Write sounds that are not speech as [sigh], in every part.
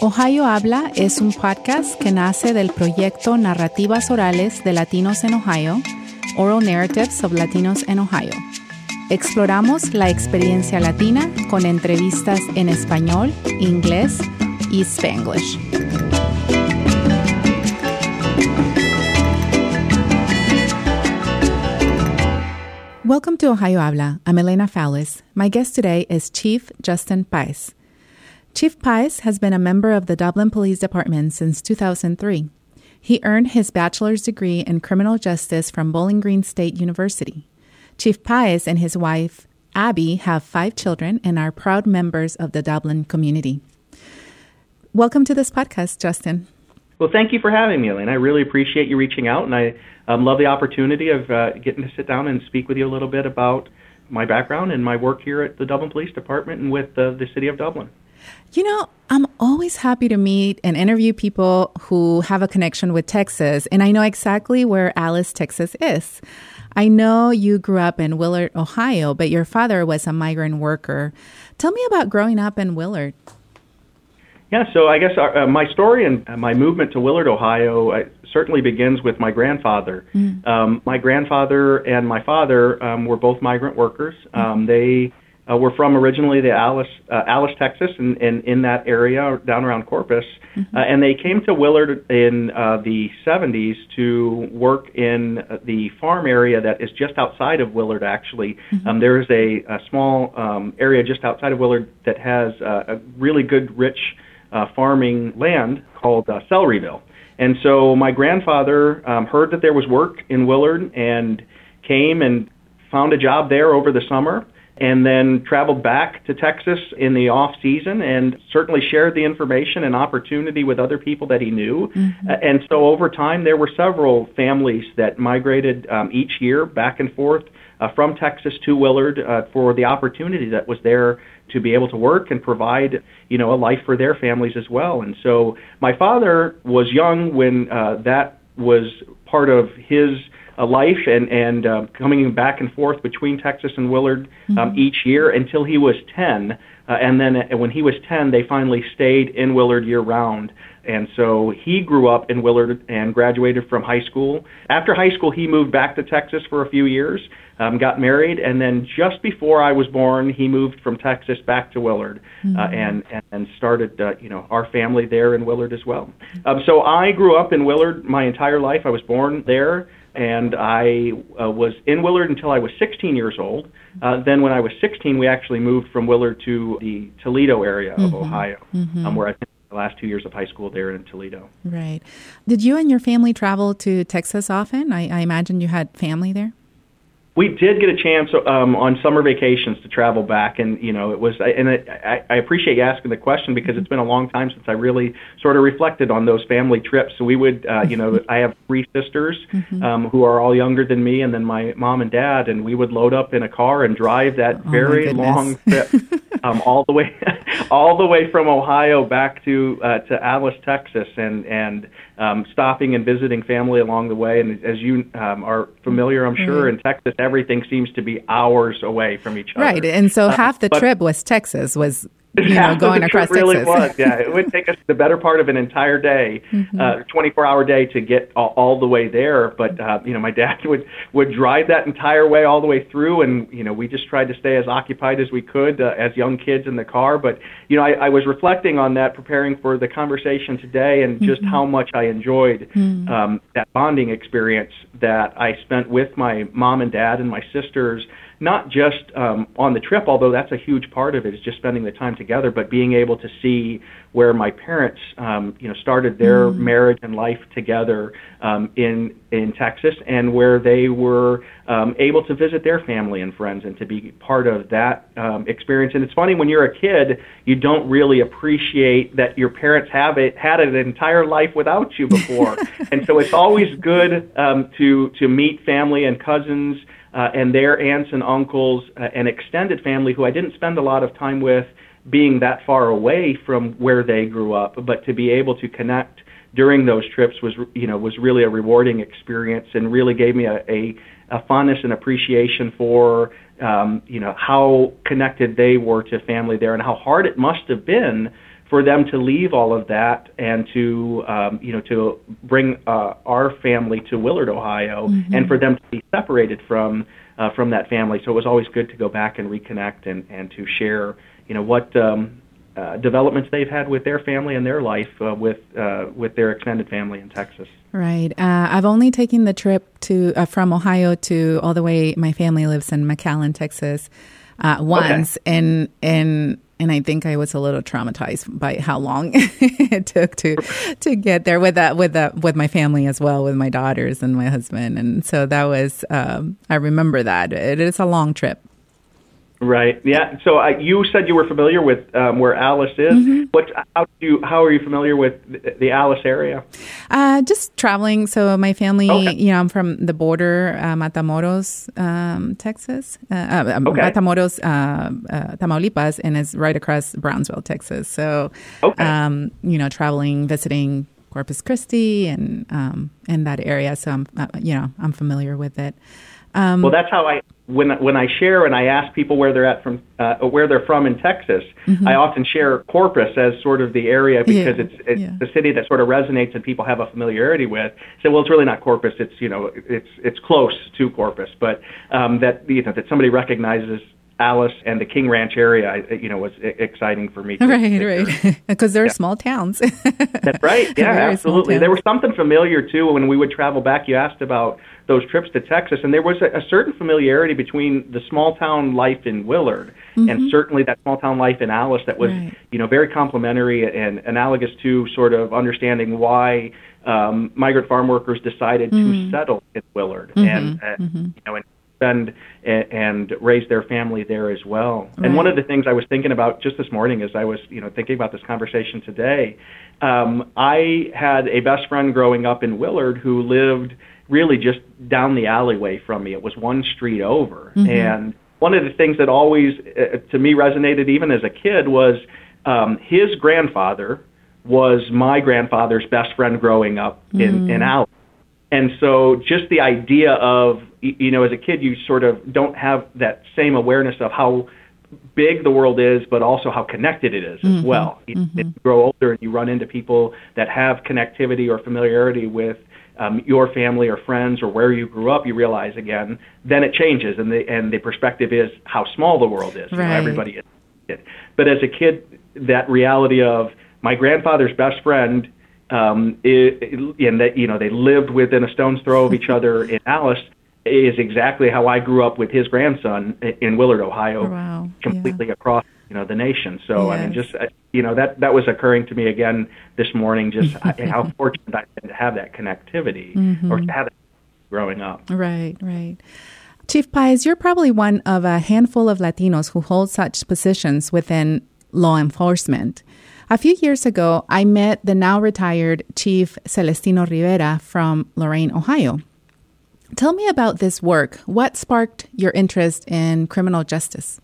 Ohio Habla es un podcast que nace del proyecto Narrativas Orales de Latinos en Ohio, Oral Narratives of Latinos in Ohio. Exploramos la experiencia latina con entrevistas en español, inglés y spanglish. Welcome to Ohio Habla. I'm Elena Fowlis. My guest today is Chief Justin Paez. Chief Paez has been a member of the Dublin Police Department since 2003. He earned his bachelor's degree in criminal justice from Bowling Green State University. Chief Paez and his wife, Abby, have five children and are proud members of the Dublin community. Welcome to this podcast, Justin. Well, thank you for having me, Elaine. I really appreciate you reaching out, and I um, love the opportunity of uh, getting to sit down and speak with you a little bit about my background and my work here at the Dublin Police Department and with uh, the City of Dublin. You know, I'm always happy to meet and interview people who have a connection with Texas, and I know exactly where Alice, Texas is. I know you grew up in Willard, Ohio, but your father was a migrant worker. Tell me about growing up in Willard. Yeah, so I guess uh, uh my story and my movement to Willard, Ohio, uh, certainly begins with my grandfather. Mm. Um, my grandfather and my father um, were both migrant workers. Mm. Um, they uh, we're from originally the Alice, uh, Alice, Texas, and, in, in that area down around Corpus, mm-hmm. uh, and they came to Willard in uh, the 70s to work in the farm area that is just outside of Willard. Actually, mm-hmm. um, there is a, a small um, area just outside of Willard that has uh, a really good, rich uh, farming land called uh, Celeryville. And so my grandfather um, heard that there was work in Willard and came and found a job there over the summer and then traveled back to Texas in the off season and certainly shared the information and opportunity with other people that he knew. Mm-hmm. Uh, and so over time, there were several families that migrated um, each year back and forth uh, from Texas to Willard uh, for the opportunity that was there to be able to work and provide, you know, a life for their families as well. And so my father was young when uh, that was part of his a life and and uh, coming back and forth between Texas and Willard um, mm-hmm. each year until he was 10. Uh, and then uh, when he was 10, they finally stayed in Willard year round. And so he grew up in Willard and graduated from high school. After high school, he moved back to Texas for a few years, um, got married, and then just before I was born, he moved from Texas back to Willard uh, mm-hmm. uh, and and started uh, you know our family there in Willard as well. Um, so I grew up in Willard my entire life. I was born there and I uh, was in Willard until I was 16 years old. Uh, then, when I was 16, we actually moved from Willard to the Toledo area of mm-hmm. Ohio, mm-hmm. Um, where I spent the last two years of high school there in Toledo. Right. Did you and your family travel to Texas often? I, I imagine you had family there. We did get a chance um, on summer vacations to travel back, and you know it was. And I, I appreciate you asking the question because it's been a long time since I really sort of reflected on those family trips. So we would, uh, you know, I have three sisters mm-hmm. um, who are all younger than me, and then my mom and dad, and we would load up in a car and drive that oh, very long trip [laughs] um, all the way, [laughs] all the way from Ohio back to uh, to Alice, Texas, and and um, stopping and visiting family along the way. And as you um, are familiar, I'm sure mm-hmm. in Texas everything seems to be hours away from each other. Right, and so uh, half the trip was Texas was you know, [laughs] going across really Texas. was. Yeah, it would [laughs] take us the better part of an entire day, mm-hmm. uh, 24-hour day, to get all, all the way there. But uh, you know, my dad [laughs] would would drive that entire way all the way through, and you know, we just tried to stay as occupied as we could uh, as young kids in the car. But you know, I, I was reflecting on that, preparing for the conversation today, and just mm-hmm. how much I enjoyed mm-hmm. um, that bonding experience that I spent with my mom and dad and my sisters not just um, on the trip, although that's a huge part of it, is just spending the time together, but being able to see where my parents, um, you know, started their mm. marriage and life together um, in in Texas, and where they were um, able to visit their family and friends and to be part of that um, experience. And it's funny when you're a kid, you don't really appreciate that your parents have it had an entire life without you before, [laughs] and so it's always good um, to to meet family and cousins uh, and their aunts and uncles uh, and extended family who I didn't spend a lot of time with being that far away from where they grew up, but to be able to connect during those trips was you know was really a rewarding experience and really gave me a, a, a fondness and appreciation for um, you know how connected they were to family there and how hard it must have been for them to leave all of that and to um, you know to bring uh, our family to Willard, Ohio, mm-hmm. and for them to be separated from uh, from that family. So it was always good to go back and reconnect and and to share you know what um, uh, developments they've had with their family and their life uh, with uh, with their extended family in Texas. Right. Uh, I've only taken the trip to uh, from Ohio to all the way. My family lives in McAllen, Texas, uh, once, okay. and and and I think I was a little traumatized by how long [laughs] it took to to get there with that with that with my family as well, with my daughters and my husband, and so that was um, I remember that it is a long trip. Right. Yeah. So uh, you said you were familiar with um, where Alice is. Mm-hmm. What? How do you? How are you familiar with the, the Alice area? Uh, just traveling. So my family, okay. you know, I'm from the border, uh, Matamoros, um, Texas. Uh, uh, um, okay. Matamoros, uh, Tamaulipas, and it's right across Brownsville, Texas. So, okay. um, you know, traveling, visiting Corpus Christi and um, and that area. So I'm, you know, I'm familiar with it. Um, well, that's how I when when I share and I ask people where they're at from uh, where they're from in Texas, mm-hmm. I often share Corpus as sort of the area because yeah. it's it's yeah. the city that sort of resonates and people have a familiarity with. So well, it's really not Corpus. It's you know it's it's close to Corpus, but um, that you know that somebody recognizes Alice and the King Ranch area, you know, was exciting for me. To, [laughs] right, right, because [laughs] they're yeah. small towns. That's right. [laughs] Yeah, absolutely. There was something familiar too when we would travel back. You asked about those trips to Texas, and there was a, a certain familiarity between the small town life in Willard mm-hmm. and certainly that small town life in Alice that was, right. you know, very complementary and analogous to sort of understanding why um, migrant farm workers decided mm-hmm. to settle in Willard mm-hmm. and, uh, mm-hmm. you know, and spend and, and raise their family there as well. Right. And one of the things I was thinking about just this morning as I was, you know, thinking about this conversation today, um, I had a best friend growing up in Willard who lived really just down the alleyway from me. It was one street over. Mm-hmm. And one of the things that always, uh, to me, resonated even as a kid was um, his grandfather was my grandfather's best friend growing up in, mm-hmm. in Alice. And so just the idea of, you know, as a kid, you sort of don't have that same awareness of how big the world is, but also how connected it is mm-hmm. as well. You, mm-hmm. you grow older and you run into people that have connectivity or familiarity with um, your family or friends or where you grew up, you realize again, then it changes, and the and the perspective is how small the world is. Right. You know, everybody is. But as a kid, that reality of my grandfather's best friend, um, and that you know they lived within a stone's throw of each other in Alice, is exactly how I grew up with his grandson in Willard, Ohio, wow. completely yeah. across you know the nation. So yes. I mean, just uh, you know that that was occurring to me again this morning. Just [laughs] how fortunate I've been to have that connectivity mm-hmm. or to have it growing up. Right, right. Chief Paez, you're probably one of a handful of Latinos who hold such positions within law enforcement. A few years ago, I met the now retired Chief Celestino Rivera from Lorain, Ohio. Tell me about this work. What sparked your interest in criminal justice?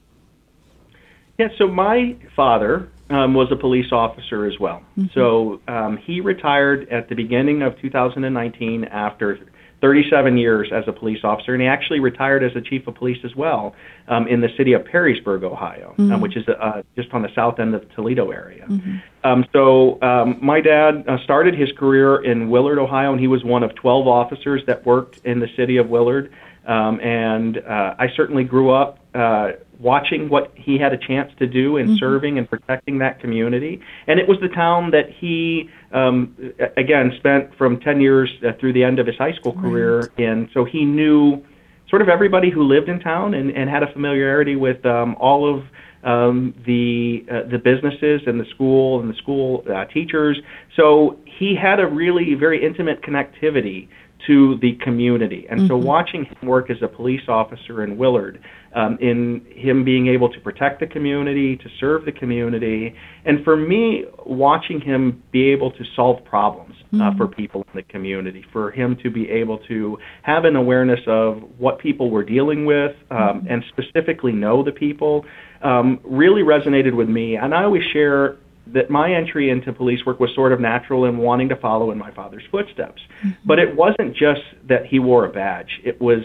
Yeah, so my father um, was a police officer as well. Mm-hmm. So um, he retired at the beginning of 2019 after 37 years as a police officer, and he actually retired as a chief of police as well um, in the city of Perrysburg, Ohio, um, mm-hmm. um, which is uh, just on the south end of the Toledo area. Mm-hmm. Um, so um, my dad uh, started his career in Willard, Ohio, and he was one of 12 officers that worked in the city of Willard. Um, and uh, I certainly grew up uh, watching what he had a chance to do in mm-hmm. serving and protecting that community. And it was the town that he, um, again, spent from 10 years uh, through the end of his high school career right. in. So he knew sort of everybody who lived in town and, and had a familiarity with um, all of um, the uh, the businesses and the school and the school uh, teachers. So he had a really very intimate connectivity to the community. And mm-hmm. so watching him work as a police officer in Willard, um, in him being able to protect the community, to serve the community, and for me, watching him be able to solve problems uh, mm-hmm. for people in the community, for him to be able to have an awareness of what people were dealing with um, mm-hmm. and specifically know the people, um, really resonated with me. And I always share that my entry into police work was sort of natural and wanting to follow in my father's footsteps. Mm-hmm. But it wasn't just that he wore a badge, it was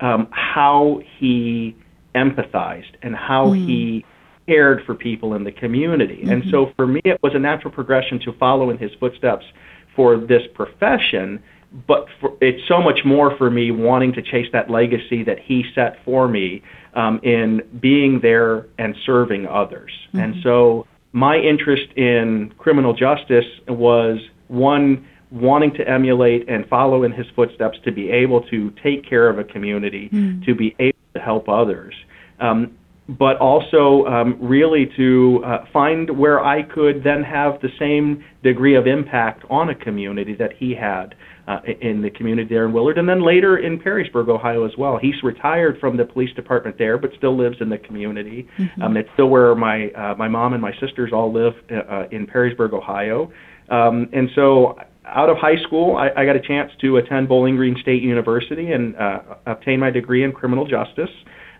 um, how he empathized and how mm-hmm. he cared for people in the community. Mm-hmm. And so for me, it was a natural progression to follow in his footsteps for this profession. But for, it's so much more for me wanting to chase that legacy that he set for me um, in being there and serving others. Mm-hmm. And so my interest in criminal justice was one wanting to emulate and follow in his footsteps to be able to take care of a community, mm. to be able to help others. Um, but also um, really to uh, find where I could then have the same degree of impact on a community that he had uh, in the community there in Willard, and then later in Perrysburg, Ohio as well. He's retired from the police department there, but still lives in the community. Mm-hmm. Um, it's still where my uh, my mom and my sisters all live uh, uh in Perrysburg, Ohio. Um, and so out of high school, I, I got a chance to attend Bowling Green State University and uh, obtain my degree in criminal justice.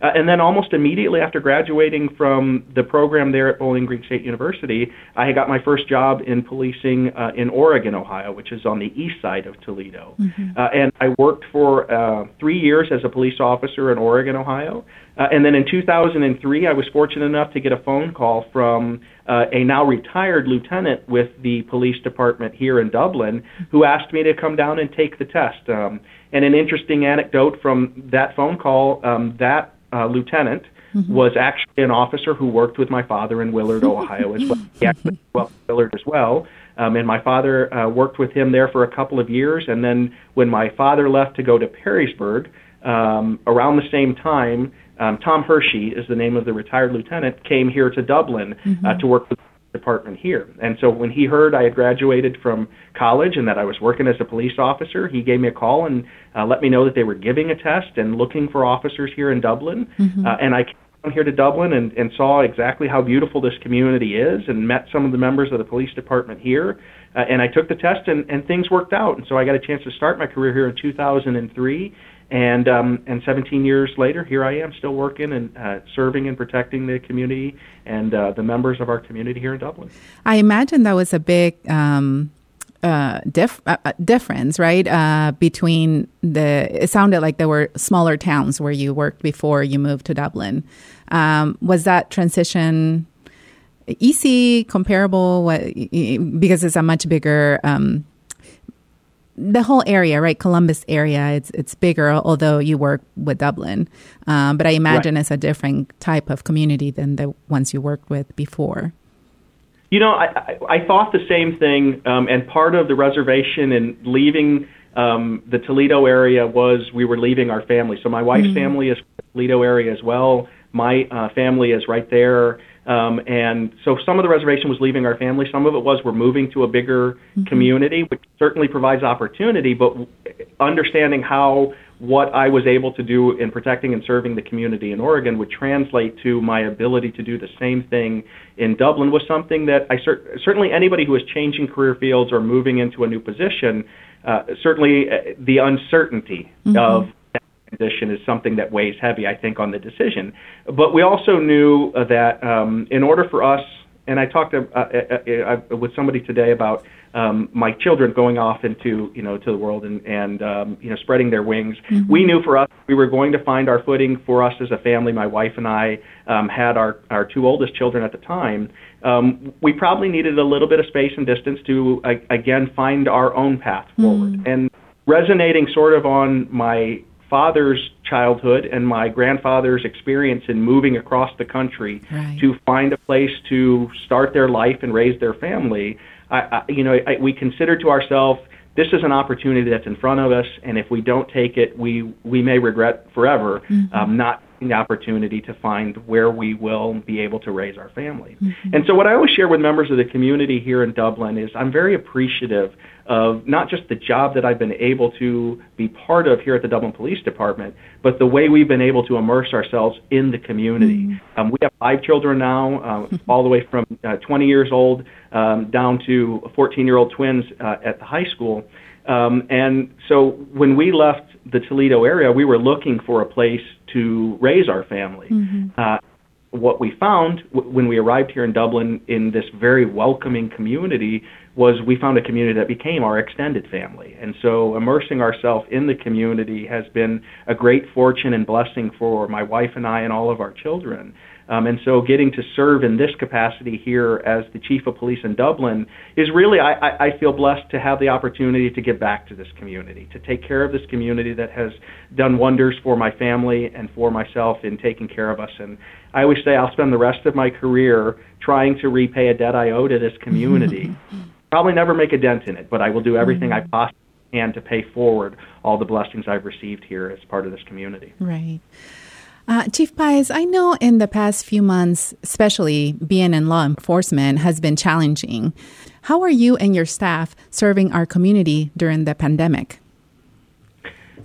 Uh, and then almost immediately after graduating from the program there at Bowling Green State University, I got my first job in policing uh, in Oregon, Ohio, which is on the east side of Toledo. Mm-hmm. Uh, and I worked for uh, three years as a police officer in Oregon, Ohio. Uh, and then in 2003, I was fortunate enough to get a phone call from uh, a now retired lieutenant with the police department here in Dublin who asked me to come down and take the test. Um, and an interesting anecdote from that phone call um, that uh, lieutenant mm-hmm. was actually an officer who worked with my father in Willard, Ohio, as well. He actually well Willard as well. Um, and my father uh, worked with him there for a couple of years. And then when my father left to go to Perrysburg, um, around the same time, um, Tom Hershey is the name of the retired lieutenant, came here to Dublin mm-hmm. uh, to work with department here. And so when he heard I had graduated from college and that I was working as a police officer, he gave me a call and uh, let me know that they were giving a test and looking for officers here in Dublin. Mm-hmm. Uh, and I came down here to Dublin and, and saw exactly how beautiful this community is and met some of the members of the police department here. Uh, and I took the test and, and things worked out. And so I got a chance to start my career here in 2003 and um, and 17 years later, here I am, still working and uh, serving and protecting the community and uh, the members of our community here in Dublin. I imagine that was a big um, uh, dif- uh, uh, difference, right? Uh, between the, it sounded like there were smaller towns where you worked before you moved to Dublin. Um, was that transition easy, comparable? What, because it's a much bigger um, the whole area, right? Columbus area, it's it's bigger, although you work with Dublin. Um, but I imagine right. it's a different type of community than the ones you worked with before. You know, I, I, I thought the same thing, um, and part of the reservation in leaving um, the Toledo area was we were leaving our family. So my wife's mm-hmm. family is Toledo area as well. My uh, family is right there. Um, and so some of the reservation was leaving our family. Some of it was we're moving to a bigger mm-hmm. community, which certainly provides opportunity, but understanding how what I was able to do in protecting and serving the community in Oregon would translate to my ability to do the same thing in Dublin was something that I cer- certainly anybody who is changing career fields or moving into a new position, uh, certainly uh, the uncertainty mm-hmm. of condition is something that weighs heavy, I think, on the decision. But we also knew uh, that um, in order for us, and I talked to, uh, uh, uh, with somebody today about um, my children going off into you know to the world and and um, you know spreading their wings. Mm-hmm. We knew for us we were going to find our footing for us as a family. My wife and I um, had our our two oldest children at the time. Um, we probably needed a little bit of space and distance to uh, again find our own path forward. Mm. And resonating sort of on my father's childhood and my grandfather's experience in moving across the country right. to find a place to start their life and raise their family, I, I, you know, I, we consider to ourselves this is an opportunity that's in front of us, and if we don't take it, we we may regret forever mm-hmm. um, not the opportunity to find where we will be able to raise our family. Mm-hmm. And so, what I always share with members of the community here in Dublin is I'm very appreciative of not just the job that I've been able to be part of here at the Dublin Police Department, but the way we've been able to immerse ourselves in the community. Mm-hmm. Um, we have five children now, uh, [laughs] all the way from uh, 20 years old um, down to 14 year old twins uh, at the high school. Um, and so when we left the Toledo area, we were looking for a place to raise our family. Mm-hmm. Uh, what we found w- when we arrived here in Dublin in this very welcoming community was we found a community that became our extended family. And so immersing ourselves in the community has been a great fortune and blessing for my wife and I and all of our children. Um, and so getting to serve in this capacity here as the chief of police in Dublin is really, I, I feel blessed to have the opportunity to give back to this community, to take care of this community that has done wonders for my family and for myself in taking care of us. And I always say I'll spend the rest of my career trying to repay a debt I owe to this community. [laughs] Probably never make a dent in it, but I will do everything I possibly can to pay forward all the blessings I've received here as part of this community. Right. Uh, Chief Paez, I know in the past few months, especially being in law enforcement, has been challenging. How are you and your staff serving our community during the pandemic?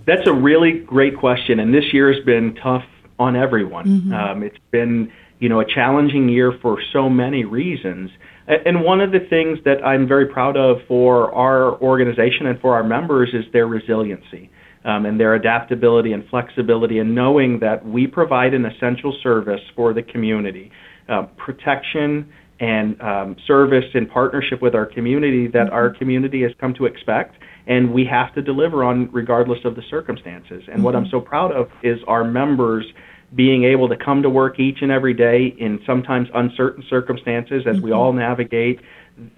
That's a really great question, and this year has been tough on everyone. Mm-hmm. Um, it's been, you know, a challenging year for so many reasons. And one of the things that I'm very proud of for our organization and for our members is their resiliency um, and their adaptability and flexibility, and knowing that we provide an essential service for the community, uh, protection and um, service in partnership with our community that our mm-hmm. community has come to expect, and we have to deliver on regardless of the circumstances. And mm-hmm. what I'm mm-hmm. so proud of is our members being able to come to work each and every day in sometimes uncertain circumstances as mm-hmm. we all navigate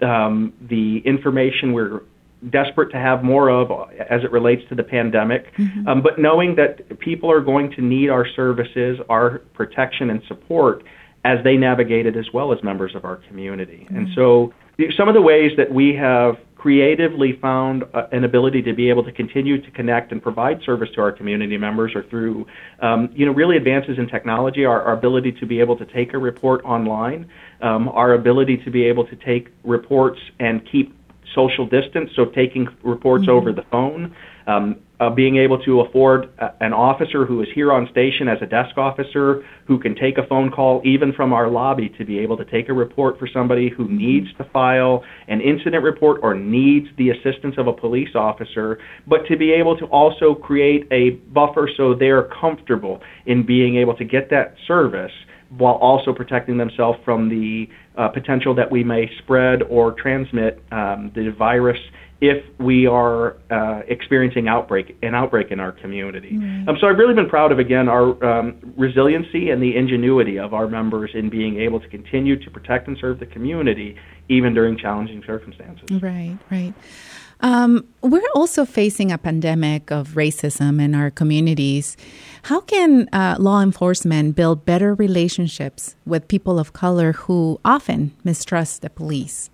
um, the information we're desperate to have more of as it relates to the pandemic, mm-hmm. um, but knowing that people are going to need our services, our protection and support as they navigate it as well as members of our community. Mm-hmm. And so some of the ways that we have creatively found uh, an ability to be able to continue to connect and provide service to our community members or through, um, you know, really advances in technology, our, our, ability to be able to take a report online, um, our ability to be able to take reports and keep social distance, so taking reports mm-hmm. over the phone, um, uh, being able to afford a, an officer who is here on station as a desk officer who can take a phone call even from our lobby to be able to take a report for somebody who needs to file an incident report or needs the assistance of a police officer, but to be able to also create a buffer so they're comfortable in being able to get that service while also protecting themselves from the uh, potential that we may spread or transmit um, the virus if we are uh, experiencing outbreak an outbreak in our community. Right. Um, so I've really been proud of again our um, resiliency and the ingenuity of our members in being able to continue to protect and serve the community even during challenging circumstances. Right, right. Um, we're also facing a pandemic of racism in our communities. How can uh, law enforcement build better relationships with people of color who often mistrust the police?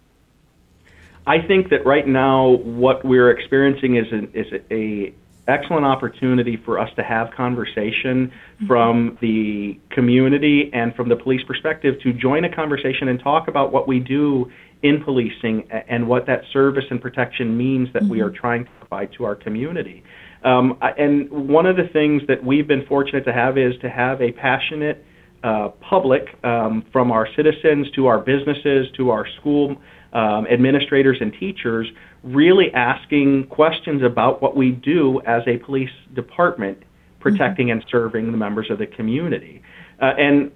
I think that right now what we're experiencing is an, is a excellent opportunity for us to have conversation mm-hmm. from the community and from the police perspective to join a conversation and talk about what we do in policing and what that service and protection means that mm-hmm. we are trying to provide to our community. Um, and one of the things that we've been fortunate to have is to have a passionate uh, public, um, from our citizens to our businesses to our school um, administrators and teachers, really asking questions about what we do as a police department, protecting mm-hmm. and serving the members of the community. Uh, and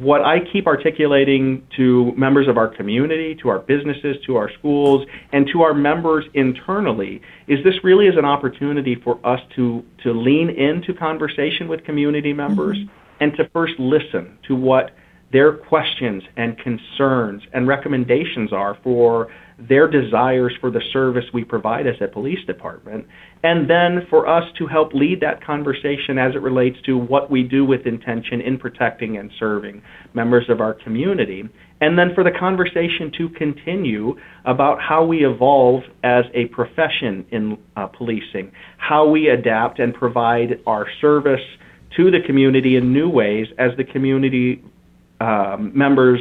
what I keep articulating to members of our community, to our businesses, to our schools, and to our members internally is this really is an opportunity for us to, to lean into conversation with community members mm-hmm. and to first listen to what their questions and concerns and recommendations are for their desires for the service we provide as a police department, and then for us to help lead that conversation as it relates to what we do with intention in protecting and serving members of our community, and then for the conversation to continue about how we evolve as a profession in uh, policing, how we adapt and provide our service to the community in new ways as the community um, members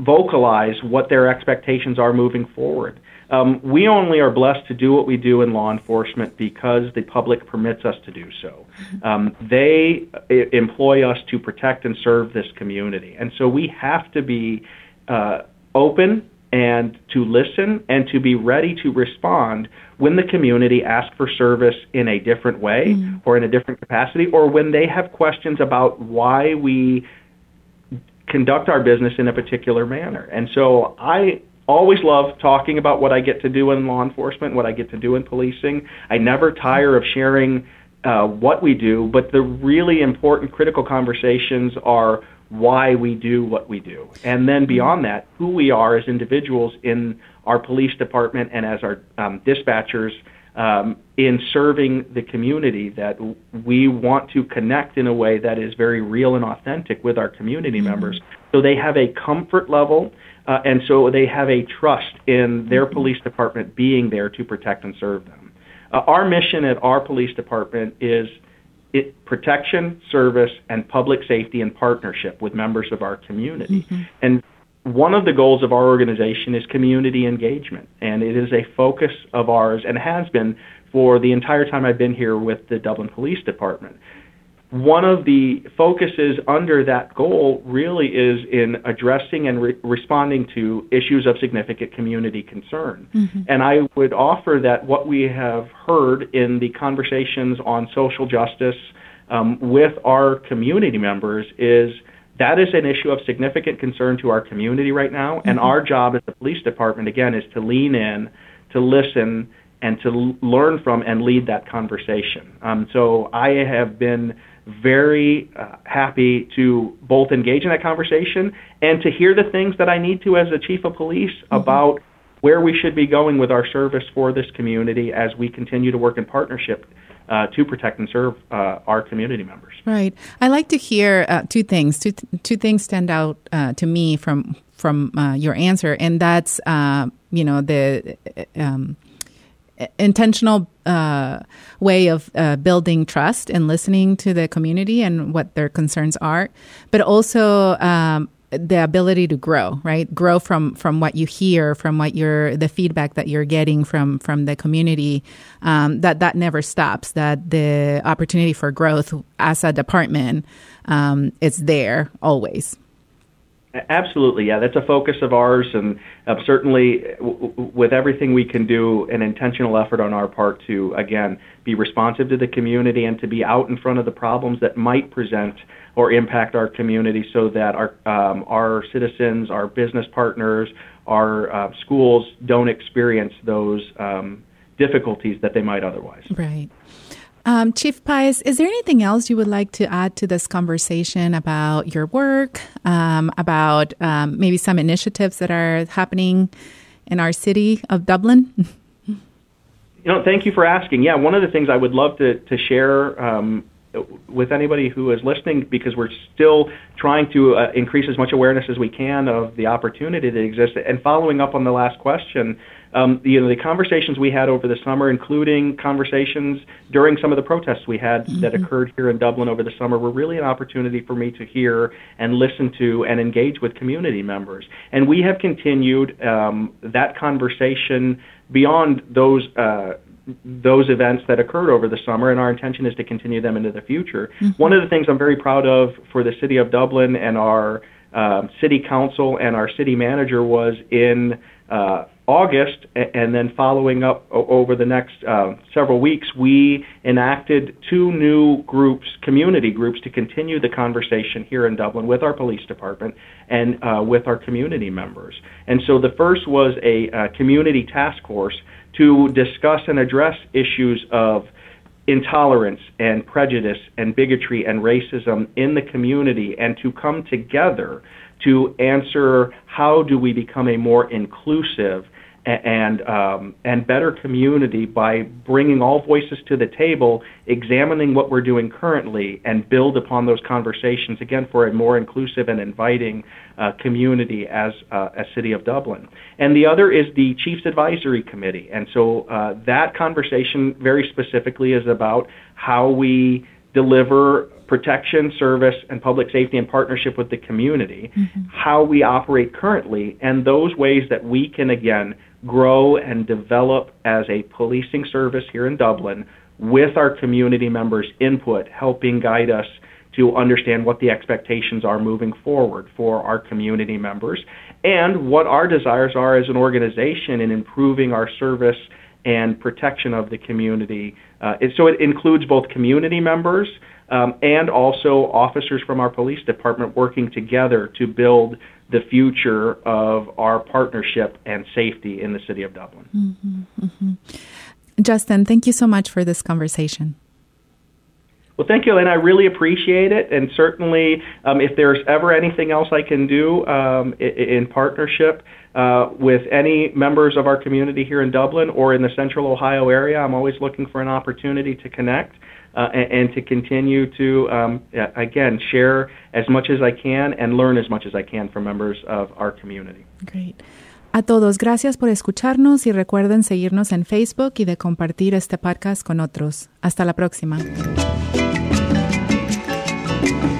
vocalize what their expectations are moving forward. Um, we only are blessed to do what we do in law enforcement because the public permits us to do so. Um, they I- employ us to protect and serve this community. And so we have to be uh, open and to listen and to be ready to respond when the community asks for service in a different way mm. or in a different capacity or when they have questions about why we conduct our business in a particular manner. And so I always love talking about what I get to do in law enforcement, what I get to do in policing. I never tire of sharing uh, what we do, but the really important critical conversations are why we do what we do. And then beyond that, who we are as individuals in our police department and as our um, dispatchers um, in serving the community that we want to connect in a way that is very real and authentic with our community mm-hmm. members. So they have a comfort level, uh, and so they have a trust in their mm-hmm. police department being there to protect and serve them. Uh, our mission at our police department is it, protection, service, and public safety in partnership with members of our community. Mm-hmm. And one of the goals of our organization is community engagement, and it is a focus of ours and has been for the entire time I've been here with the Dublin Police Department one of the focuses under that goal really is in addressing and re- responding to issues of significant community concern. Mm-hmm. And I would offer that what we have heard in the conversations on social justice um, with our community members is that is an issue of significant concern to our community right now. Mm-hmm. And our job as the police department, again, is to lean in, to listen, and to l- learn from and lead that conversation. Um, so I have been very uh, happy to both engage in that conversation and to hear the things that I need to as a chief of police mm-hmm. about where we should be going with our service for this community as we continue to work in partnership uh, to protect and serve uh, our community members. Right. I like to hear uh, two things. Two two things stand out uh, to me from from uh, your answer, and that's uh, you know the um, intentional way of building trust and listening to the community and what their concerns are, but also um, the ability to grow, right? Grow from from what you hear, from what you're the feedback that you're getting from from the community. Um, that that never stops. That the opportunity for growth as a department um, is there always. Absolutely, yeah. That's a focus of ours, and uh, certainly w- w- with everything we can do, an intentional effort on our part to again be responsive to the community and to be out in front of the problems that might present or impact our community, so that our um, our citizens, our business partners, our uh, schools don't experience those um, difficulties that they might otherwise. Right. Um, Chief Paez, is there anything else you would like to add to this conversation about your work, um, about um, maybe some initiatives that are happening in our city of Dublin? you know, thank you for asking. Yeah, one of the things I would love to, to share um, with anybody who is listening, because we're still trying to uh, increase as much awareness as we can of the opportunity that exists. And following up on the last question, um, you know, the conversations we had over the summer, including conversations during some of the protests we had mm-hmm. that occurred here in Dublin over the summer, were really an opportunity for me to hear and listen to and engage with community members. And we have continued um, that conversation beyond those. Uh, those events that occurred over the summer, and our intention is to continue them into the future. Mm-hmm. One of the things I'm very proud of for the City of Dublin and our uh, City Council and our City Manager was in uh, August, and then following up over the next uh, several weeks, we enacted two new groups, community groups, to continue the conversation here in Dublin with our police department and uh, with our community members. And so the first was a community task force to discuss and address issues of intolerance and prejudice and bigotry and racism in the community and to come together to answer how do we become a more inclusive and um, and better community by bringing all voices to the table, examining what we're doing currently, and build upon those conversations again for a more inclusive and inviting uh, community as uh, a city of Dublin. And the other is the Chiefs Advisory Committee, and so uh, that conversation very specifically is about how we deliver protection, service, and public safety in partnership with the community, mm-hmm. how we operate currently, and those ways that we can again grow and develop as a policing service here in Dublin with our community members' input, helping guide us to understand what the expectations are moving forward for our community members and what our desires are as an organization in improving our service and protection of the community. Uh, so it includes both community members um, and also officers from our police department working together to build the future of our partnership and safety in the city of Dublin. Mm-hmm, mm-hmm. Justin, thank you so much for this conversation. Well, thank you, and I really appreciate it. And certainly, um, if there's ever anything else I can do um, in, in partnership uh, with any members of our community here in Dublin or in the Central Ohio area, I'm always looking for an opportunity to connect. Uh, and, to continue to, um, again, share as much as I can and learn as much as I can from members of our community. Great. A todos, gracias por escucharnos y recuerden seguirnos en Facebook y de compartir este podcast con otros. Hasta la próxima. Thank you.